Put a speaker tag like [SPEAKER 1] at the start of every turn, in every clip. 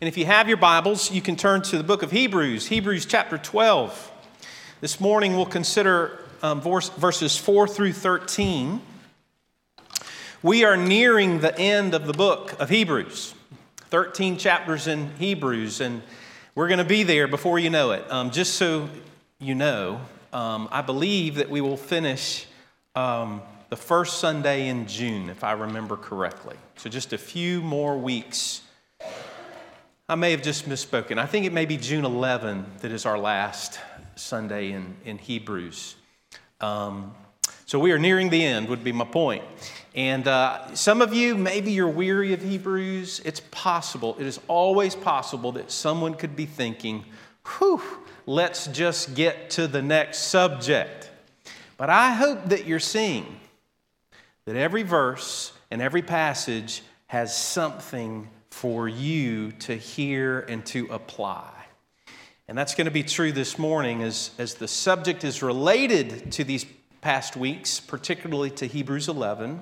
[SPEAKER 1] And if you have your Bibles, you can turn to the book of Hebrews, Hebrews chapter 12. This morning we'll consider um, verses 4 through 13. We are nearing the end of the book of Hebrews, 13 chapters in Hebrews, and we're going to be there before you know it. Um, just so you know, um, I believe that we will finish um, the first Sunday in June, if I remember correctly. So just a few more weeks. I may have just misspoken. I think it may be June 11 that is our last Sunday in, in Hebrews. Um, so we are nearing the end, would be my point. And uh, some of you, maybe you're weary of Hebrews. It's possible, it is always possible that someone could be thinking, whew, let's just get to the next subject. But I hope that you're seeing that every verse and every passage has something for you to hear and to apply. And that's going to be true this morning as, as the subject is related to these past weeks, particularly to Hebrews 11.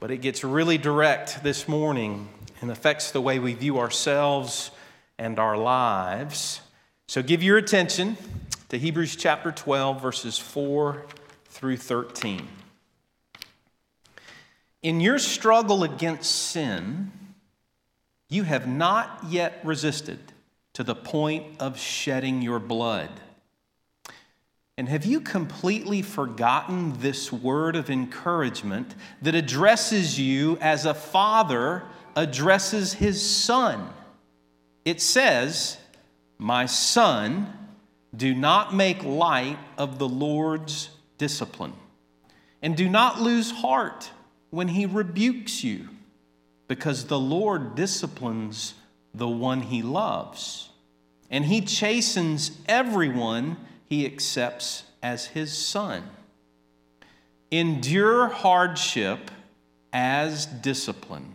[SPEAKER 1] But it gets really direct this morning and affects the way we view ourselves and our lives. So give your attention to Hebrews chapter 12, verses 4 through 13. In your struggle against sin, you have not yet resisted to the point of shedding your blood. And have you completely forgotten this word of encouragement that addresses you as a father addresses his son? It says, My son, do not make light of the Lord's discipline, and do not lose heart when he rebukes you because the Lord disciplines the one he loves, and he chastens everyone he accepts as his son. Endure hardship as discipline.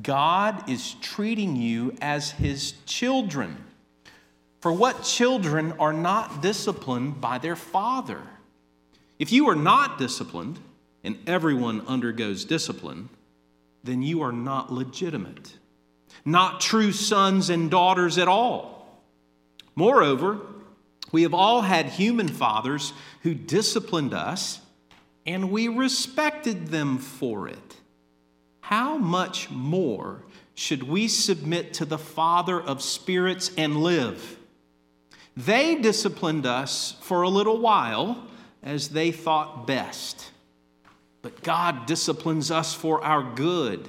[SPEAKER 1] God is treating you as his children. For what children are not disciplined by their father? If you are not disciplined, and everyone undergoes discipline, then you are not legitimate, not true sons and daughters at all. Moreover, we have all had human fathers who disciplined us, and we respected them for it. How much more should we submit to the Father of spirits and live? They disciplined us for a little while as they thought best. But God disciplines us for our good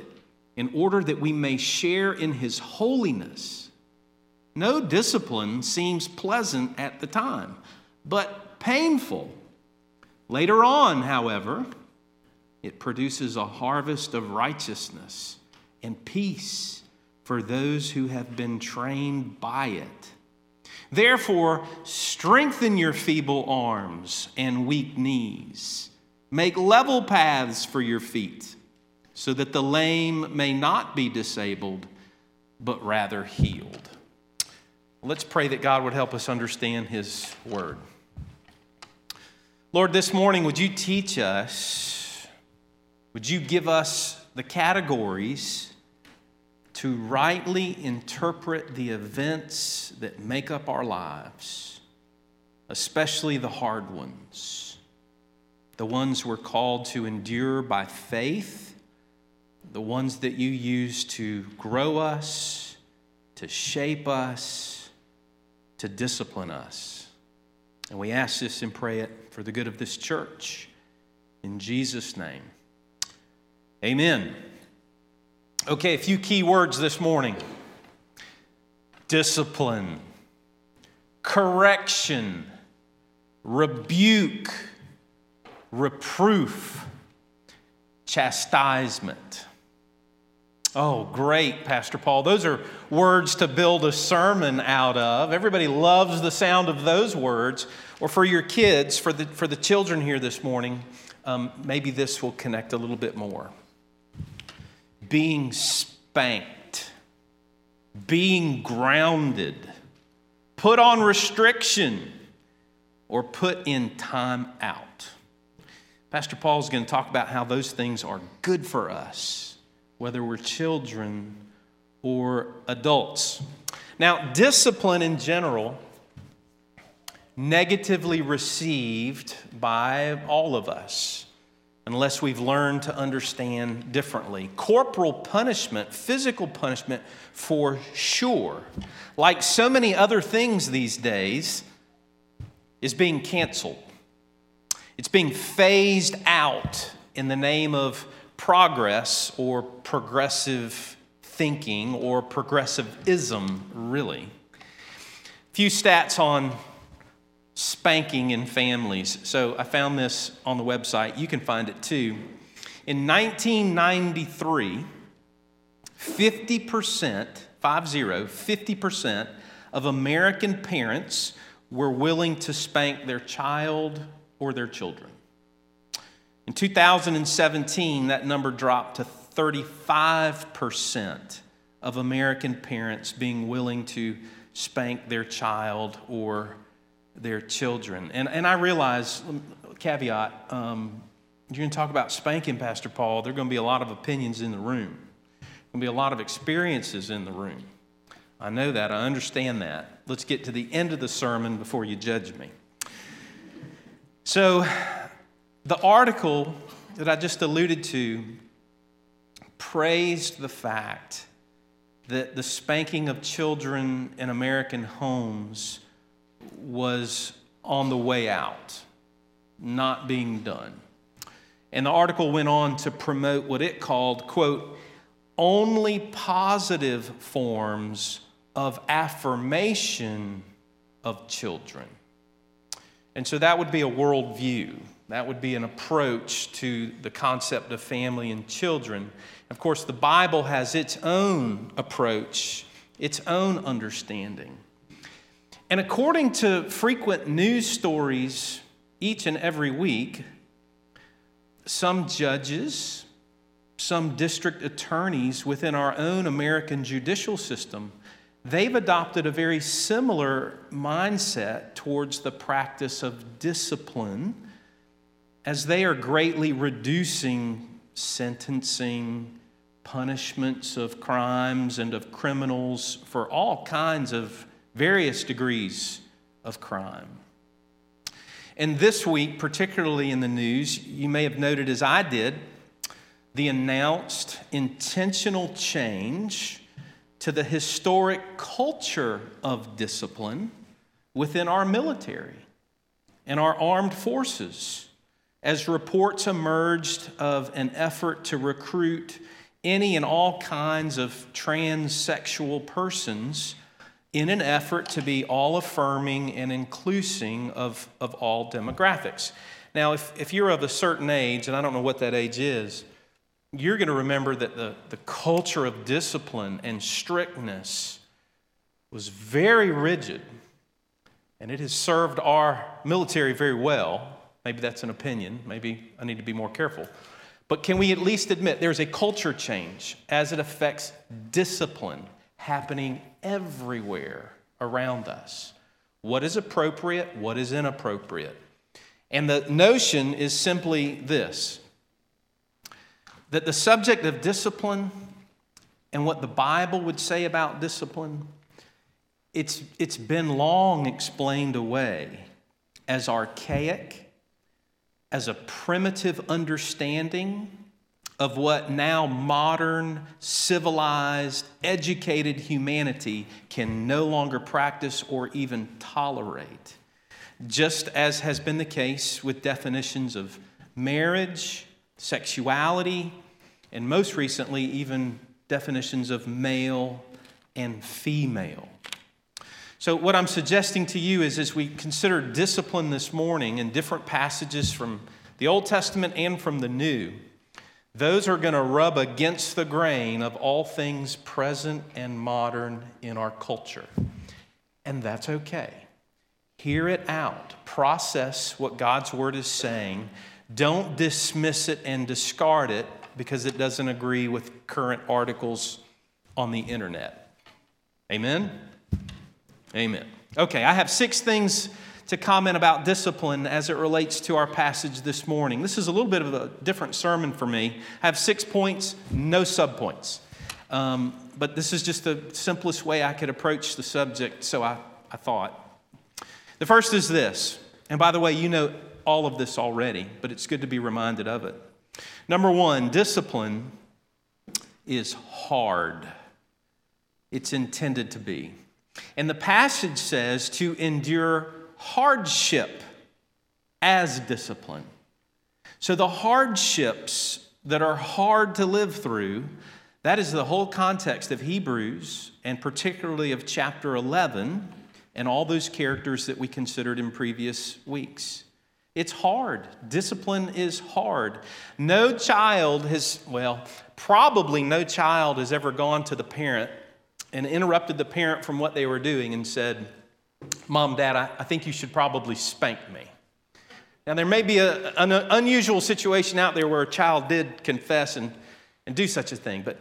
[SPEAKER 1] in order that we may share in His holiness. No discipline seems pleasant at the time, but painful. Later on, however, it produces a harvest of righteousness and peace for those who have been trained by it. Therefore, strengthen your feeble arms and weak knees Make level paths for your feet, so that the lame may not be disabled, but rather healed. Let's pray that God would help us understand His word. Lord, this morning, would you teach us, would you give us the categories to rightly interpret the events that make up our lives, especially the hard ones? The ones we're called to endure by faith, the ones that you use to grow us, to shape us, to discipline us. And we ask this and pray it for the good of this church. In Jesus' name. Amen. Okay, a few key words this morning discipline, correction, rebuke reproof, chastisement. Oh, great, Pastor Paul. Those are words to build a sermon out of. Everybody loves the sound of those words. Or for your kids, for the, for the children here this morning, um, maybe this will connect a little bit more. Being spanked, being grounded, put on restriction, or put in time out. Pastor Paul is going to talk about how those things are good for us, whether we're children or adults. Now, discipline in general, negatively received by all of us unless we've learned to understand differently. Corporal punishment, physical punishment for sure, like so many other things these days, is being canceled. It's being phased out in the name of progress or progressive thinking or progressivism, really. A few stats on spanking in families. So I found this on the website. You can find it too. In 1993, 50%, 50, 50% of American parents were willing to spank their child or their children. In 2017, that number dropped to 35% of American parents being willing to spank their child or their children. And, and I realize, caveat, um, you're going to talk about spanking, Pastor Paul. There are going to be a lot of opinions in the room, going to be a lot of experiences in the room. I know that. I understand that. Let's get to the end of the sermon before you judge me. So, the article that I just alluded to praised the fact that the spanking of children in American homes was on the way out, not being done. And the article went on to promote what it called, quote, only positive forms of affirmation of children. And so that would be a worldview. That would be an approach to the concept of family and children. Of course, the Bible has its own approach, its own understanding. And according to frequent news stories each and every week, some judges, some district attorneys within our own American judicial system, they've adopted a very similar mindset towards the practice of discipline as they are greatly reducing sentencing, punishments of crimes and of criminals for all kinds of various degrees of crime. And this week, particularly in the news, you may have noted, as I did, the announced intentional change to the historic culture of discipline within our military and our armed forces as reports emerged of an effort to recruit any and all kinds of transsexual persons in an effort to be all affirming and inclusing of, of all demographics. Now, if, if you're of a certain age, and I don't know what that age is, you're going to remember that the, the culture of discipline and strictness was very rigid, and it has served our military very well. Maybe that's an opinion. Maybe I need to be more careful. But can we at least admit there's a culture change as it affects discipline happening everywhere around us. What is appropriate? What is inappropriate? And the notion is simply this that the subject of discipline and what the Bible would say about discipline, it's, it's been long explained away as archaic, as a primitive understanding of what now modern, civilized, educated humanity can no longer practice or even tolerate. Just as has been the case with definitions of marriage, sexuality, and most recently, even definitions of male and female. So, what I'm suggesting to you is as we consider discipline this morning in different passages from the Old Testament and from the New, those are going to rub against the grain of all things present and modern in our culture. And that's okay. Hear it out, process what God's word is saying. Don't dismiss it and discard it because it doesn't agree with current articles on the internet. Amen? Amen. Okay, I have six things to comment about discipline as it relates to our passage this morning. This is a little bit of a different sermon for me. I have six points, no subpoints. Um, but this is just the simplest way I could approach the subject, so I, I thought. The first is this, and by the way, you know all of this already, but it's good to be reminded of it. Number one, discipline is hard. It's intended to be. And the passage says to endure hardship as discipline. So the hardships that are hard to live through, that is the whole context of Hebrews and particularly of chapter 11 and all those characters that we considered in previous weeks. It's hard. Discipline is hard. No child has, well, probably no child has ever gone to the parent and interrupted the parent from what they were doing and said, Mom, Dad, I, I think you should probably spank me. Now, there may be a, an unusual situation out there where a child did confess and, and do such a thing, but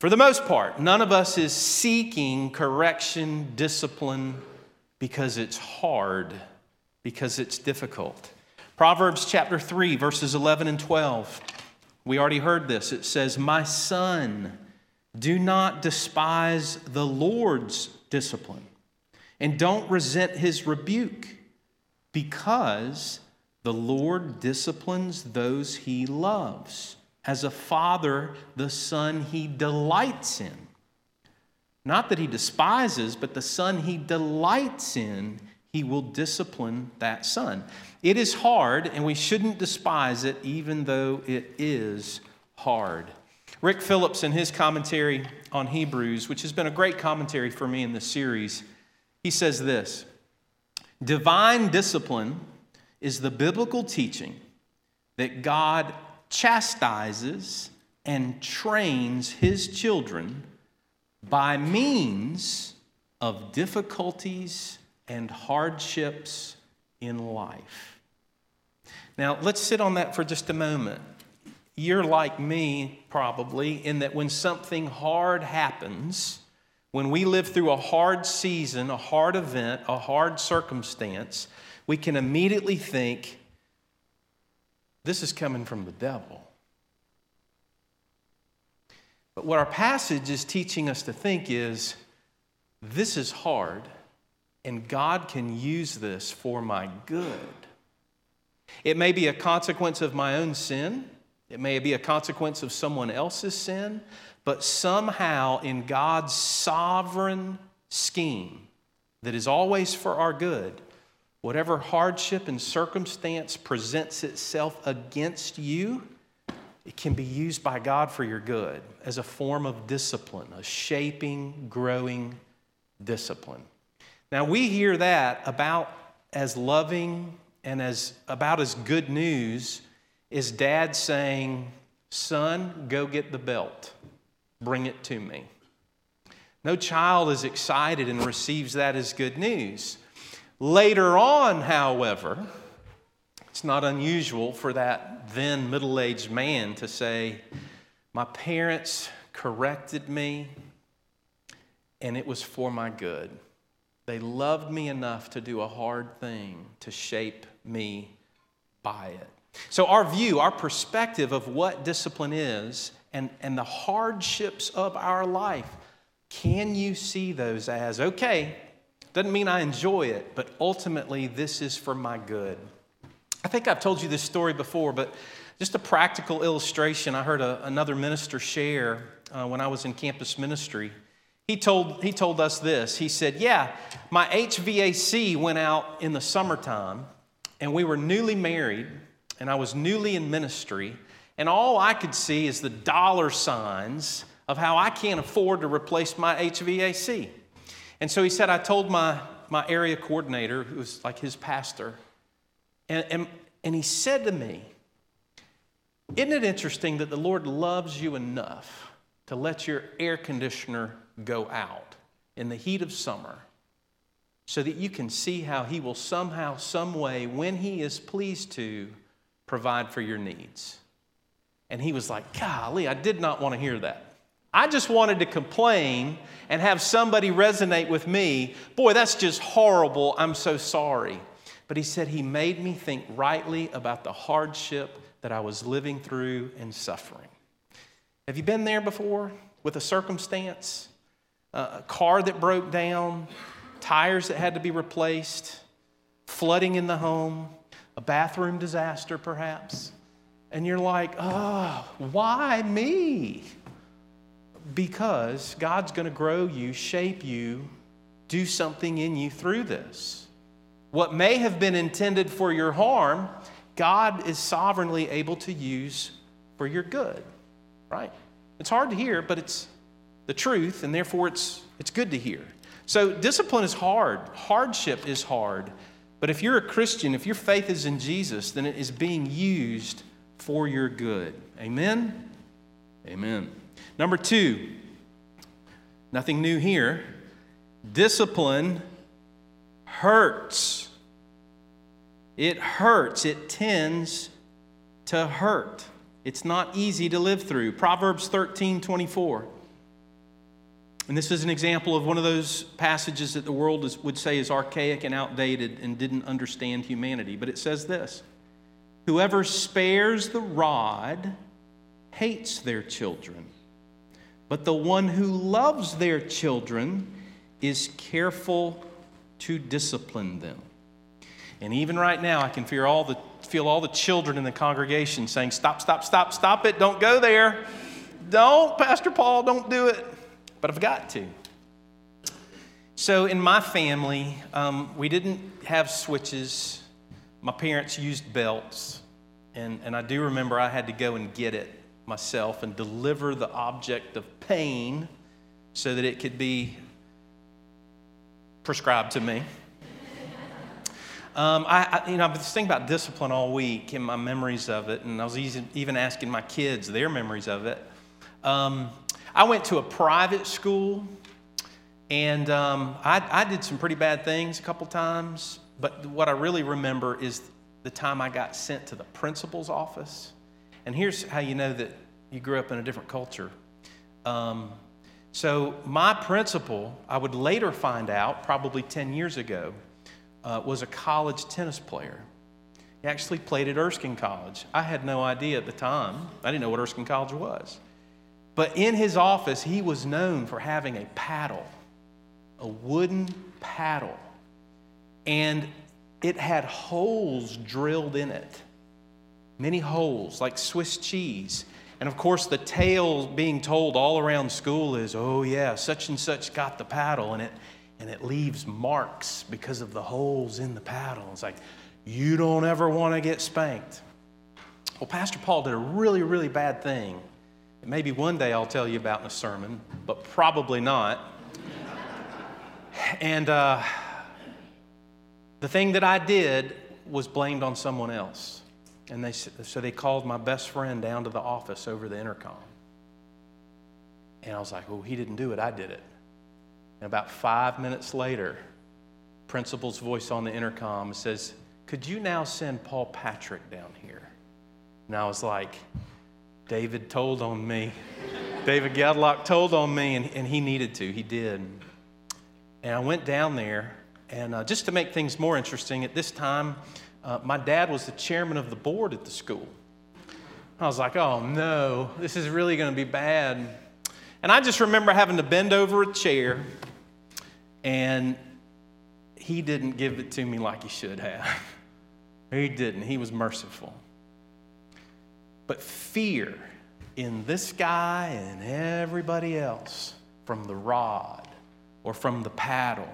[SPEAKER 1] for the most part, none of us is seeking correction, discipline, because it's hard, because it's difficult. Proverbs chapter 3, verses 11 and 12. We already heard this. It says, My son, do not despise the Lord's discipline, and don't resent his rebuke, because the Lord disciplines those he loves. As a father, the son he delights in. Not that he despises, but the son he delights in, he will discipline that son. It is hard, and we shouldn't despise it, even though it is hard. Rick Phillips, in his commentary on Hebrews, which has been a great commentary for me in this series, he says this Divine discipline is the biblical teaching that God chastises and trains his children by means of difficulties and hardships in life. Now, let's sit on that for just a moment. You're like me, probably, in that when something hard happens, when we live through a hard season, a hard event, a hard circumstance, we can immediately think, this is coming from the devil. But what our passage is teaching us to think is, this is hard, and God can use this for my good. It may be a consequence of my own sin. It may be a consequence of someone else's sin, but somehow in God's sovereign scheme that is always for our good, whatever hardship and circumstance presents itself against you, it can be used by God for your good as a form of discipline, a shaping, growing discipline. Now, we hear that about as loving and as about as good news is dad saying, Son, go get the belt, bring it to me. No child is excited and receives that as good news. Later on, however, it's not unusual for that then middle aged man to say, My parents corrected me, and it was for my good. They loved me enough to do a hard thing to shape me by it. So, our view, our perspective of what discipline is and, and the hardships of our life, can you see those as, okay, doesn't mean I enjoy it, but ultimately this is for my good? I think I've told you this story before, but just a practical illustration I heard a, another minister share uh, when I was in campus ministry. He told, he told us this. He said, Yeah, my HVAC went out in the summertime, and we were newly married and I was newly in ministry, and all I could see is the dollar signs of how I can't afford to replace my HVAC. And so he said, I told my, my area coordinator, who was like his pastor, and, and, and he said to me, Isn't it interesting that the Lord loves you enough to let your air conditioner go out in the heat of summer so that you can see how He will somehow, some way, when He is pleased to, provide for your needs. And he was like, Golly, I did not want to hear that. I just wanted to complain and have somebody resonate with me. Boy, that's just horrible. I'm so sorry. But he said he made me think rightly about the hardship that I was living through and suffering. Have you been there before? with a circumstance, a car that broke down, tires that had to be replaced, flooding in the home, a bathroom disaster perhaps. And you're like, oh, why me? Because God's going to grow you, shape you, do something in you through this. What may have been intended for your harm, God is sovereignly able to use for your good, right? It's hard to hear, but it's the truth, and therefore it's, it's good to hear. So, discipline is hard, hardship is hard. But if you're a Christian, if your faith is in Jesus, then it is being used for your good. Amen? Amen. Number two, nothing new here. Discipline hurts. It hurts. It tends to hurt. It's not easy to live through. Proverbs 13 24. And this is an example of one of those passages that the world is, would say is archaic and outdated and didn't understand humanity. But it says this Whoever spares the rod hates their children, but the one who loves their children is careful to discipline them. And even right now, I can feel all the, feel all the children in the congregation saying, Stop, stop, stop, stop it, don't go there. Don't, Pastor Paul, don't do it but I've got to. So, in my family, um, we didn't have switches. My parents used belts. And, and I do remember I had to go and get it myself and deliver the object of pain so that it could be prescribed to me. Um, I, I, you know, I've been thinking about discipline all week and my memories of it, and I was even asking my kids their memories of it. Um, I went to a private school, and um, I, I did some pretty bad things a couple times. But what I really remember is the time I got sent to the principal's office. And here's how you know that you grew up in a different culture. Um, so, my principal, I would later find out, probably 10 years ago, uh, was a college tennis player. He actually played at Erskine College. I had no idea at the time. I didn't know what Erskine College was. But in his office, he was known for having a paddle, a wooden paddle. And it had holes drilled in it, many holes, like Swiss cheese. And of course, the tale being told all around school is, oh, yeah, such and such got the paddle, and it, and it leaves marks because of the holes in the paddle. It's like, you don't ever want to get spanked. Well, Pastor Paul did a really, really bad thing maybe one day I'll tell you about in a sermon, but probably not. and uh, the thing that I did was blamed on someone else. And they, so they called my best friend down to the office over the intercom. And I was like, well, he didn't do it, I did it. And about five minutes later, principal's voice on the intercom says, Could you now send Paul Patrick down here? And I was like, David told on me. David Gadlock told on me, and, and he needed to. He did. And I went down there, and uh, just to make things more interesting, at this time, uh, my dad was the chairman of the board at the school. I was like, oh no, this is really going to be bad. And I just remember having to bend over a chair, and he didn't give it to me like he should have. He didn't. He was merciful. But fear in this guy and everybody else from the rod or from the paddle.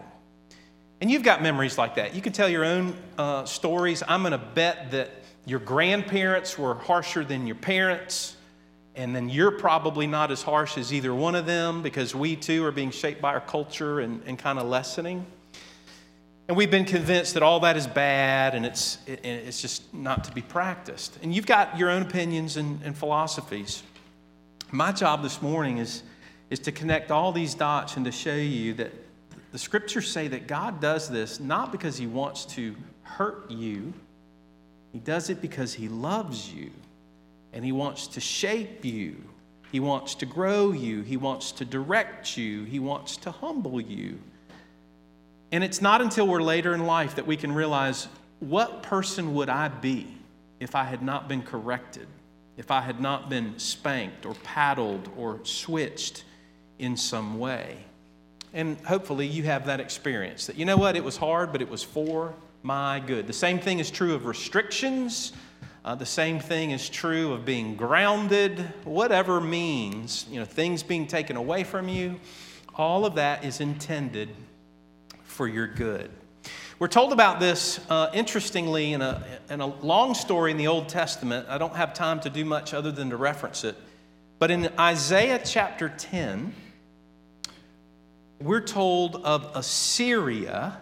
[SPEAKER 1] And you've got memories like that. You can tell your own uh, stories. I'm going to bet that your grandparents were harsher than your parents, and then you're probably not as harsh as either one of them because we too are being shaped by our culture and, and kind of lessening. And we've been convinced that all that is bad and it's, it, it's just not to be practiced. And you've got your own opinions and, and philosophies. My job this morning is, is to connect all these dots and to show you that the scriptures say that God does this not because he wants to hurt you, he does it because he loves you and he wants to shape you. He wants to grow you. He wants to direct you. He wants to humble you. And it's not until we're later in life that we can realize what person would I be if I had not been corrected, if I had not been spanked or paddled or switched in some way. And hopefully you have that experience that, you know what, it was hard, but it was for my good. The same thing is true of restrictions. Uh, the same thing is true of being grounded, whatever means, you know, things being taken away from you. All of that is intended for your good. We're told about this, uh, interestingly, in a, in a long story in the Old Testament. I don't have time to do much other than to reference it. But in Isaiah chapter 10, we're told of Assyria,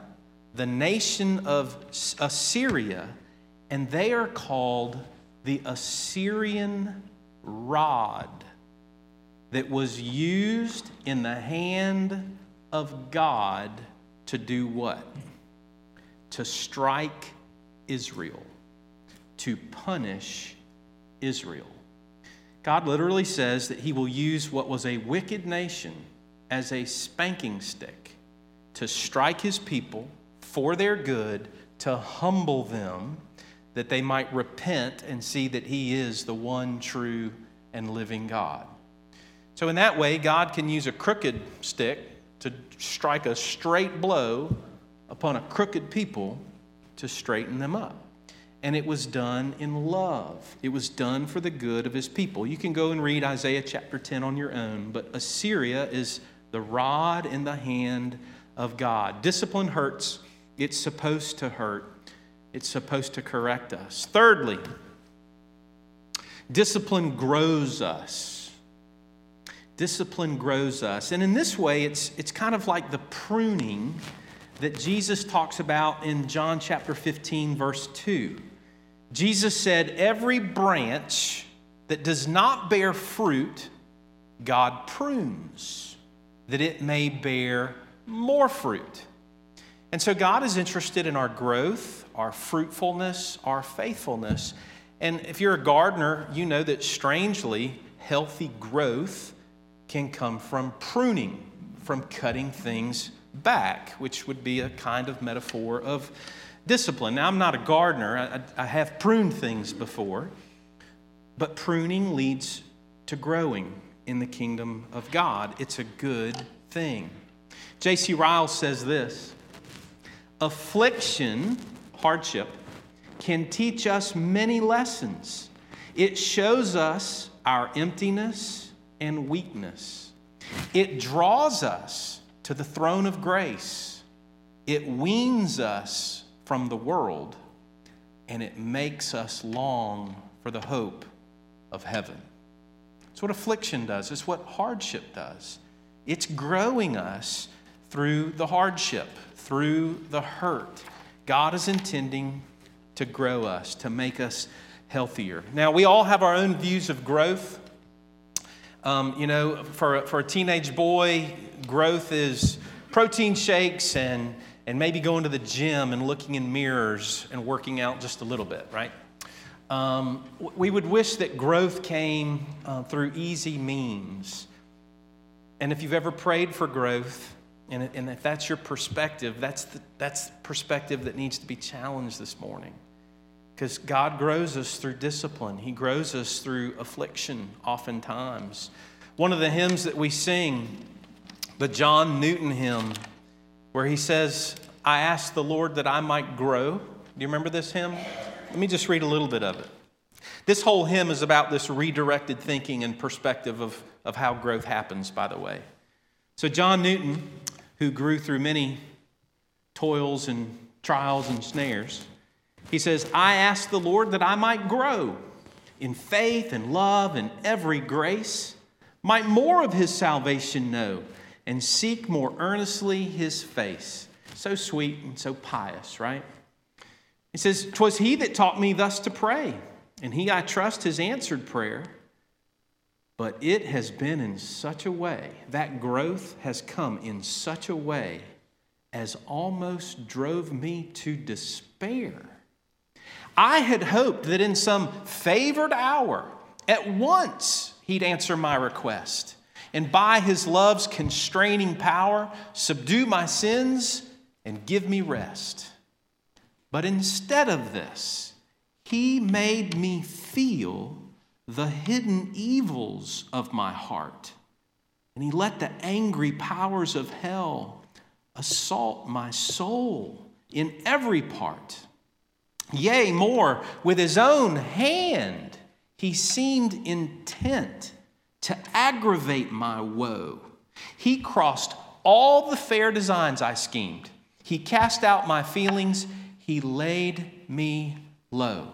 [SPEAKER 1] the nation of Assyria, and they are called the Assyrian rod that was used in the hand of God to do what? To strike Israel, to punish Israel. God literally says that He will use what was a wicked nation as a spanking stick to strike His people for their good, to humble them, that they might repent and see that He is the one true and living God. So, in that way, God can use a crooked stick to strike a straight blow upon a crooked people to straighten them up. And it was done in love. It was done for the good of his people. You can go and read Isaiah chapter 10 on your own, but Assyria is the rod in the hand of God. Discipline hurts, it's supposed to hurt, it's supposed to correct us. Thirdly, discipline grows us discipline grows us. And in this way, it's, it's kind of like the pruning that Jesus talks about in John chapter 15, verse 2. Jesus said, Every branch that does not bear fruit, God prunes, that it may bear more fruit. And so God is interested in our growth, our fruitfulness, our faithfulness. And if you're a gardener, you know that strangely, healthy growth can come from pruning, from cutting things back, which would be a kind of metaphor of discipline. Now, I'm not a gardener, I, I have pruned things before, but pruning leads to growing in the kingdom of God. It's a good thing. J.C. Ryle says this Affliction, hardship, can teach us many lessons. It shows us our emptiness and weakness. It draws us to the throne of grace. It weans us from the world, and it makes us long for the hope of heaven. It's what affliction does, it's what hardship does. It's growing us through the hardship, through the hurt. God is intending to grow us, to make us healthier. Now, we all have our own views of growth. Um, you know, for, for a teenage boy, growth is protein shakes and, and maybe going to the gym and looking in mirrors and working out just a little bit, right? Um, we would wish that growth came uh, through easy means. And if you've ever prayed for growth, and, and if that's your perspective, that's the, that's perspective that needs to be challenged this morning. Because God grows us through discipline, He grows us through affliction, oftentimes. One of the hymns that we sing, the John Newton hymn, where he says, I asked the Lord that I might grow. Do you remember this hymn? Let me just read a little bit of it. This whole hymn is about this redirected thinking and perspective of, of how growth happens, by the way. So, John Newton, who grew through many toils and trials and snares, he says, I ask the Lord that I might grow in faith and love and every grace, might more of his salvation know, and seek more earnestly his face. So sweet and so pious, right? He says, "'Twas he that taught me thus to pray, and he, I trust, has answered prayer. But it has been in such a way, that growth has come in such a way as almost drove me to despair. I had hoped that in some favored hour, at once, he'd answer my request and by his love's constraining power, subdue my sins and give me rest. But instead of this, he made me feel the hidden evils of my heart And he let the angry powers of hell assault my soul in every part. Yea, more, with his own hand, he seemed intent to aggravate my woe. He crossed all the fair designs I schemed. He cast out my feelings. He laid me low.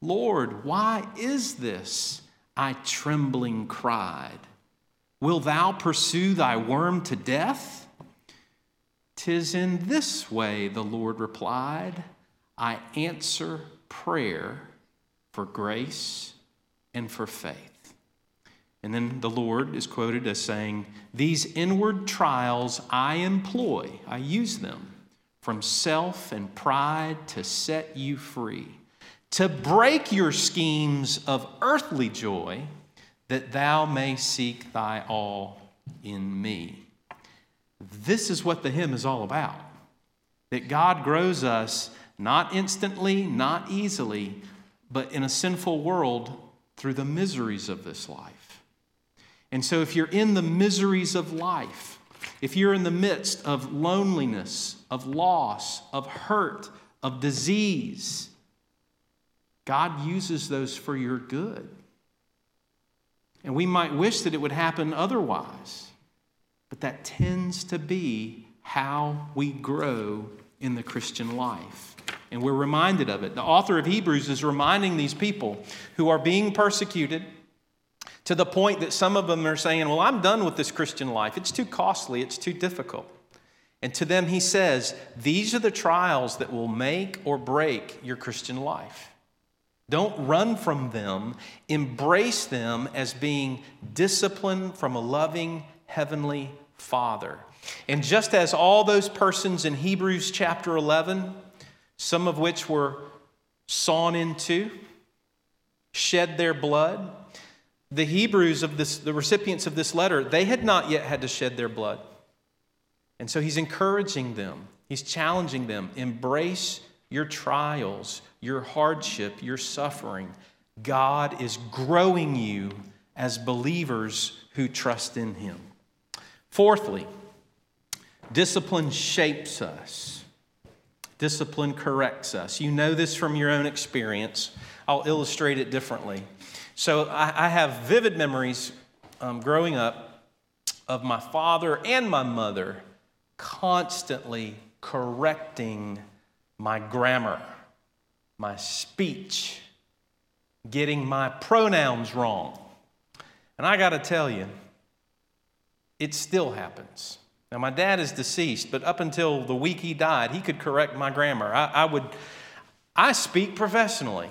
[SPEAKER 1] Lord, why is this? I trembling cried. Will thou pursue thy worm to death? Tis in this way, the Lord replied, I answer prayer for grace and for faith. And then the Lord is quoted as saying, These inward trials I employ, I use them from self and pride to set you free, to break your schemes of earthly joy, that thou may seek thy all in me. This is what the hymn is all about. That God grows us not instantly, not easily, but in a sinful world through the miseries of this life. And so, if you're in the miseries of life, if you're in the midst of loneliness, of loss, of hurt, of disease, God uses those for your good. And we might wish that it would happen otherwise, but that tends to be how we grow in the Christian life. And we're reminded of it. The author of Hebrews is reminding these people who are being persecuted to the point that some of them are saying, Well, I'm done with this Christian life. It's too costly, it's too difficult. And to them, he says, These are the trials that will make or break your Christian life. Don't run from them, embrace them as being discipline from a loving heavenly Father. And just as all those persons in Hebrews chapter 11, some of which were sawn into, shed their blood. The Hebrews of this, the recipients of this letter, they had not yet had to shed their blood. And so he's encouraging them, he's challenging them embrace your trials, your hardship, your suffering. God is growing you as believers who trust in him. Fourthly, discipline shapes us. Discipline corrects us. You know this from your own experience. I'll illustrate it differently. So I, I have vivid memories um, growing up of my father and my mother constantly correcting my grammar, my speech, getting my pronouns wrong. And I got to tell you, it still happens. Now, my dad is deceased, but up until the week he died, he could correct my grammar. I, I would, I speak professionally.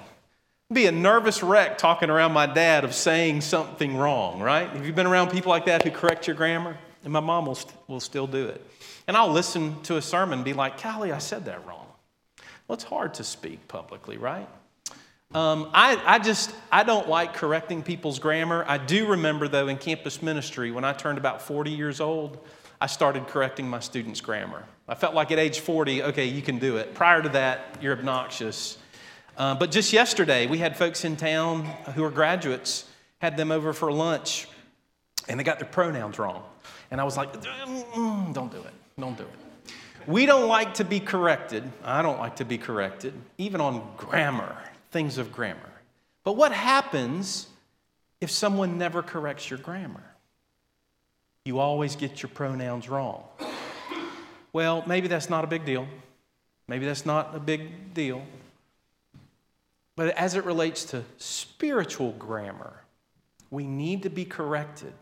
[SPEAKER 1] Be a nervous wreck talking around my dad of saying something wrong, right? Have you been around people like that who correct your grammar? And my mom will, will still do it. And I'll listen to a sermon and be like, Callie, I said that wrong. Well, it's hard to speak publicly, right? Um, I, I just, I don't like correcting people's grammar. I do remember, though, in campus ministry, when I turned about 40 years old, I started correcting my students' grammar. I felt like at age 40, okay, you can do it. Prior to that, you're obnoxious. Uh, but just yesterday, we had folks in town who are graduates, had them over for lunch, and they got their pronouns wrong. And I was like, mm, don't do it. Don't do it. We don't like to be corrected. I don't like to be corrected, even on grammar, things of grammar. But what happens if someone never corrects your grammar? You always get your pronouns wrong. Well, maybe that's not a big deal. Maybe that's not a big deal. But as it relates to spiritual grammar, we need to be corrected.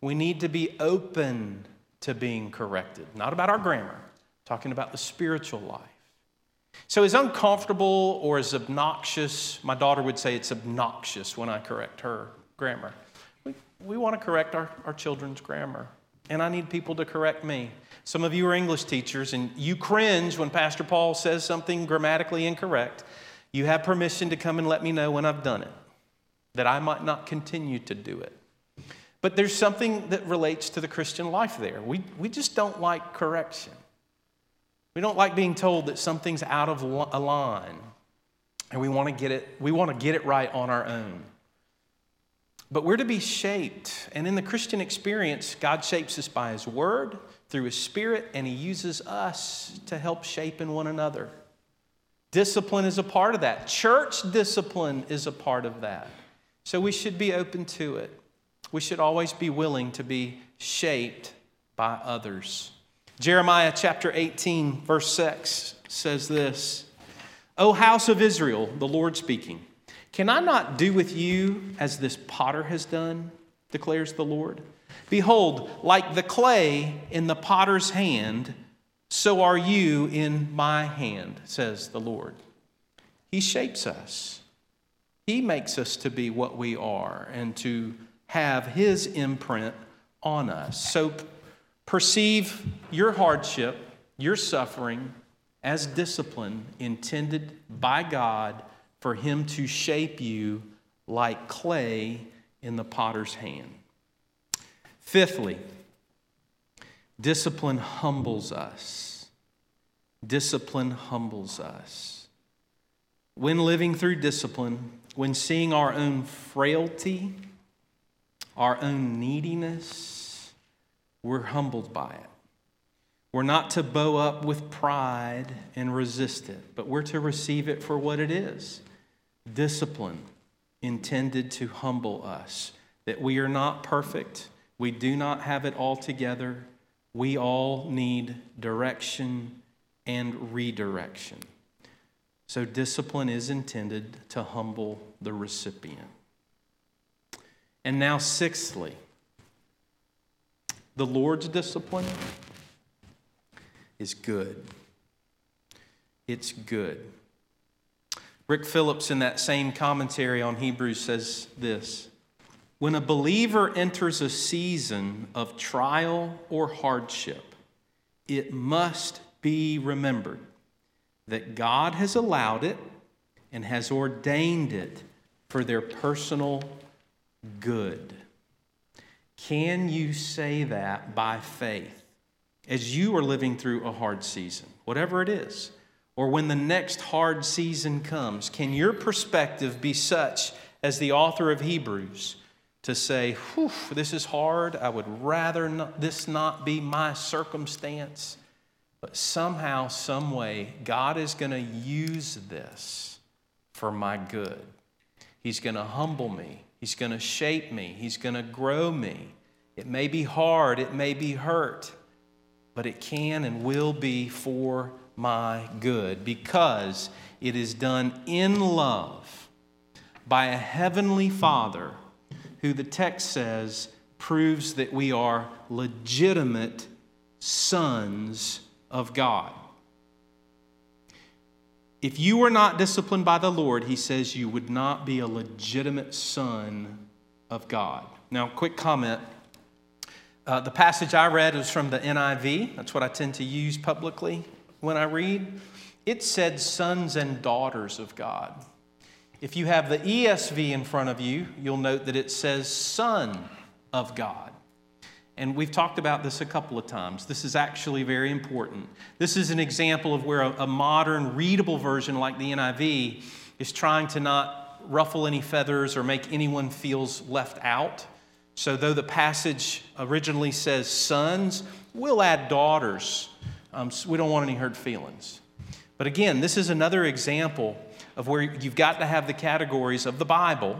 [SPEAKER 1] We need to be open to being corrected. Not about our grammar, talking about the spiritual life. So, as uncomfortable or as obnoxious, my daughter would say it's obnoxious when I correct her grammar we want to correct our, our children's grammar. And I need people to correct me. Some of you are English teachers and you cringe when Pastor Paul says something grammatically incorrect. You have permission to come and let me know when I've done it, that I might not continue to do it. But there's something that relates to the Christian life there. We, we just don't like correction. We don't like being told that something's out of line and we want to get it, we want to get it right on our own. But we're to be shaped. And in the Christian experience, God shapes us by His Word, through His Spirit, and He uses us to help shape in one another. Discipline is a part of that. Church discipline is a part of that. So we should be open to it. We should always be willing to be shaped by others. Jeremiah chapter 18, verse 6 says this O house of Israel, the Lord speaking, can I not do with you as this potter has done, declares the Lord? Behold, like the clay in the potter's hand, so are you in my hand, says the Lord. He shapes us. He makes us to be what we are and to have His imprint on us. So perceive your hardship, your suffering, as discipline intended by God for Him to shape you like clay in the potter's hand. Fifthly, Discipline humbles us. Discipline humbles us. When living through discipline, when seeing our own frailty, our own neediness, we're humbled by it. We're not to bow up with pride and resist it, but we're to receive it for what it is discipline intended to humble us. That we are not perfect, we do not have it all together, we all need direction and redirection. So, discipline is intended to humble the recipient. And now, sixthly, the Lord's discipline is good. It's good. Rick Phillips, in that same commentary on Hebrews, says this when a believer enters a season of trial or hardship, it must be remembered that God has allowed it and has ordained it for their personal good. Can you say that by faith as you are living through a hard season, whatever it is, or when the next hard season comes? Can your perspective be such as the author of Hebrews? to say, Whew, this is hard. I would rather not, this not be my circumstance. But somehow, some way, God is going to use this for my good. He's going to humble me. He's going to shape me. He's going to grow me. It may be hard. It may be hurt. But it can and will be for my good because it is done in love by a heavenly Father who the text says proves that we are legitimate sons of God. If you were not disciplined by the Lord, he says you would not be a legitimate son of God. Now, quick comment. Uh, the passage I read was from the NIV. That's what I tend to use publicly when I read. It said sons and daughters of God. If you have the ESV in front of you, you'll note that it says Son of God. And we've talked about this a couple of times. This is actually very important. This is an example of where a, a modern, readable version like the NIV is trying to not ruffle any feathers or make anyone feels left out. So, though the passage originally says sons, we'll add daughters. Um, so we don't want any hurt feelings. But again, this is another example of where you've got to have the categories of the Bible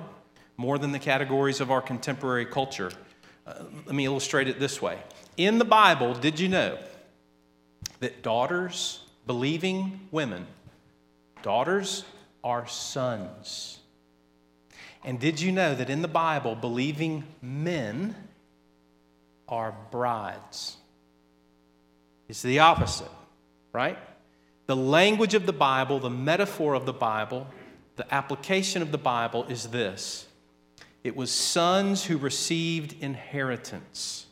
[SPEAKER 1] more than the categories of our contemporary culture. Uh, let me illustrate it this way. In the Bible, did you know that daughters, believing women, daughters are sons? And did you know that in the Bible, believing men are brides? It's the opposite, right? The language of the Bible, the metaphor of the Bible, the application of the Bible is this it was sons who received inheritance.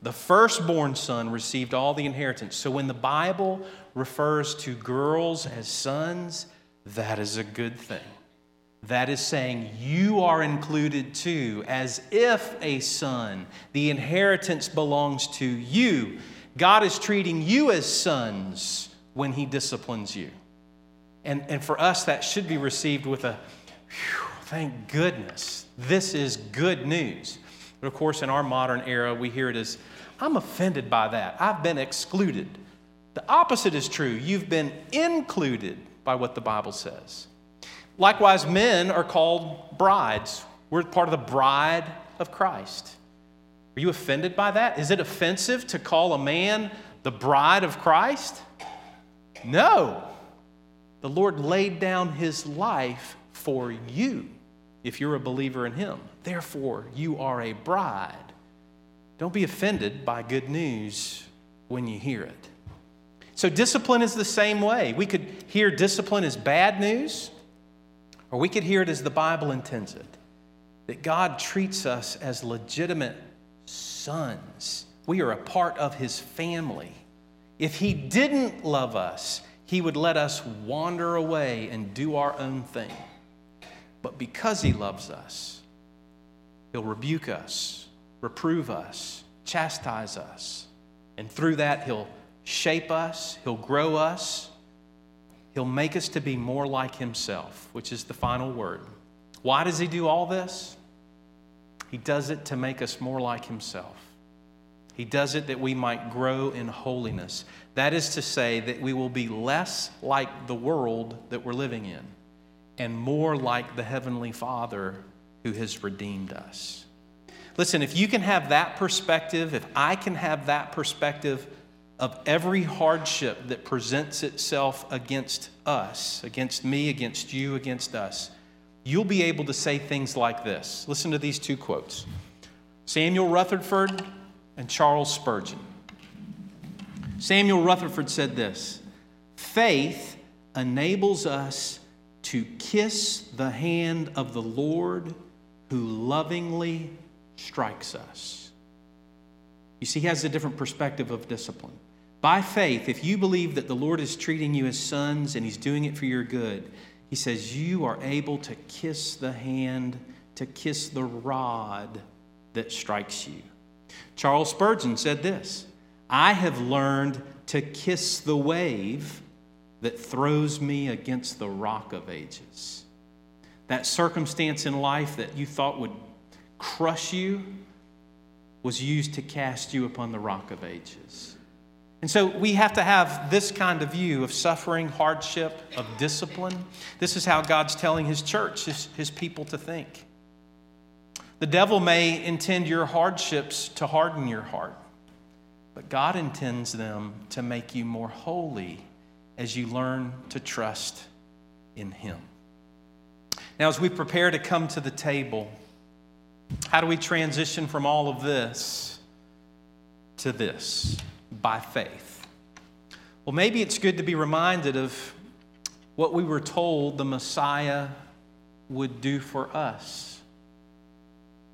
[SPEAKER 1] The firstborn son received all the inheritance. So when the Bible refers to girls as sons, that is a good thing. That is saying you are included too, as if a son. The inheritance belongs to you. God is treating you as sons when He disciplines you. And, and for us, that should be received with a, thank goodness. This is good news. But of course, in our modern era, we hear it as, I'm offended by that. I've been excluded. The opposite is true. You've been included by what the Bible says. Likewise, men are called brides. We're part of the bride of Christ. Are you offended by that? Is it offensive to call a man the bride of Christ? No. The Lord laid down his life for you if you're a believer in him. Therefore, you are a bride. Don't be offended by good news when you hear it. So, discipline is the same way. We could hear discipline as bad news, or we could hear it as the Bible intends it that God treats us as legitimate sons. We are a part of his family. If he didn't love us, he would let us wander away and do our own thing. But because he loves us, he'll rebuke us, reprove us, chastise us. And through that, he'll shape us, he'll grow us, he'll make us to be more like himself, which is the final word. Why does he do all this? He does it to make us more like Himself. He does it that we might grow in holiness. That is to say, that we will be less like the world that we're living in and more like the Heavenly Father who has redeemed us. Listen, if you can have that perspective, if I can have that perspective of every hardship that presents itself against us, against me, against you, against us, you'll be able to say things like this. Listen to these two quotes Samuel Rutherford and Charles Spurgeon. Samuel Rutherford said this Faith enables us to kiss the hand of the Lord who lovingly strikes us. You see, he has a different perspective of discipline. By faith, if you believe that the Lord is treating you as sons and he's doing it for your good, he says, You are able to kiss the hand, to kiss the rod that strikes you. Charles Spurgeon said this I have learned to kiss the wave that throws me against the rock of ages. That circumstance in life that you thought would crush you was used to cast you upon the rock of ages. And so we have to have this kind of view of suffering, hardship, of discipline. This is how God's telling His church, His, his people to think. The devil may intend your hardships to harden your heart, but God intends them to make you more holy as you learn to trust in Him. Now, as we prepare to come to the table, how do we transition from all of this to this? By faith. Well, maybe it's good to be reminded of what we were told the Messiah would do for us.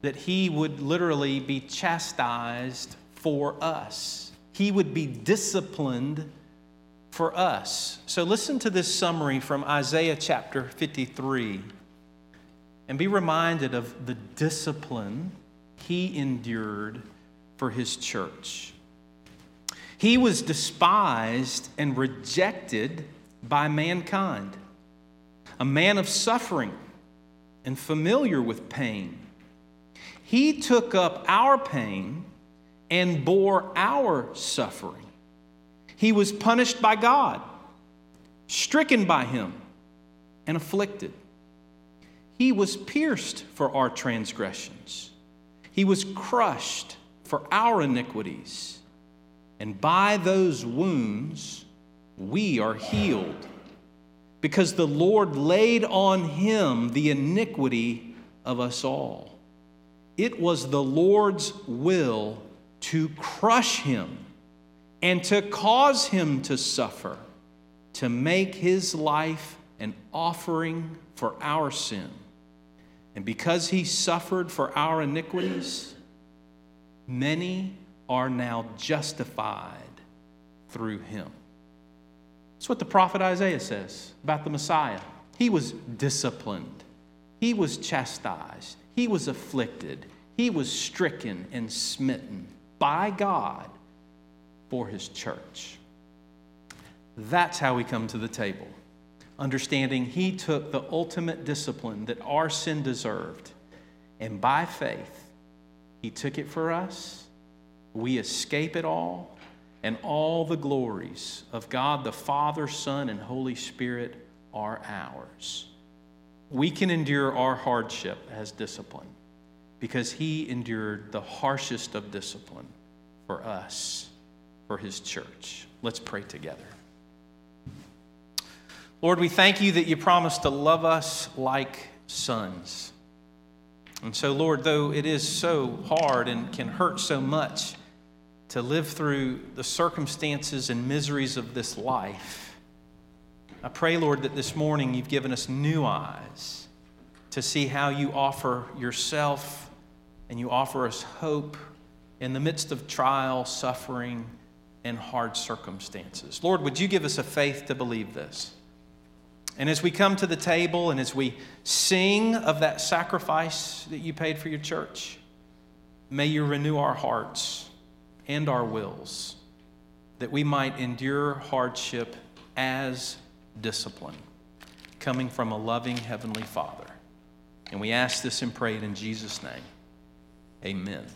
[SPEAKER 1] That he would literally be chastised for us, he would be disciplined for us. So, listen to this summary from Isaiah chapter 53 and be reminded of the discipline he endured for his church. He was despised and rejected by mankind, a man of suffering and familiar with pain. He took up our pain and bore our suffering. He was punished by God, stricken by Him, and afflicted. He was pierced for our transgressions, He was crushed for our iniquities and by those wounds, we are healed. Because the Lord laid on him the iniquity of us all. It was the Lord's will to crush him and to cause him to suffer, to make his life an offering for our sin. And because he suffered for our iniquities, many are now justified through him. That's what the prophet Isaiah says about the Messiah. He was disciplined, he was chastised, he was afflicted, he was stricken and smitten by God for his church. That's how we come to the table understanding He took the ultimate discipline that our sin deserved. And by faith, He took it for us. We escape it all, and all the glories of God the Father, Son, and Holy Spirit are ours. We can endure our hardship as discipline because He endured the harshest of discipline for us, for His church. Let's pray together. Lord, we thank you that you promised to love us like sons. And so, Lord, though it is so hard and can hurt so much to live through the circumstances and miseries of this life, I pray, Lord, that this morning you've given us new eyes to see how you offer yourself and you offer us hope in the midst of trial, suffering, and hard circumstances. Lord, would you give us a faith to believe this? And as we come to the table and as we sing of that sacrifice that you paid for your church, may you renew our hearts and our wills that we might endure hardship as discipline coming from a loving Heavenly Father. And we ask this and pray it in Jesus' name. Amen.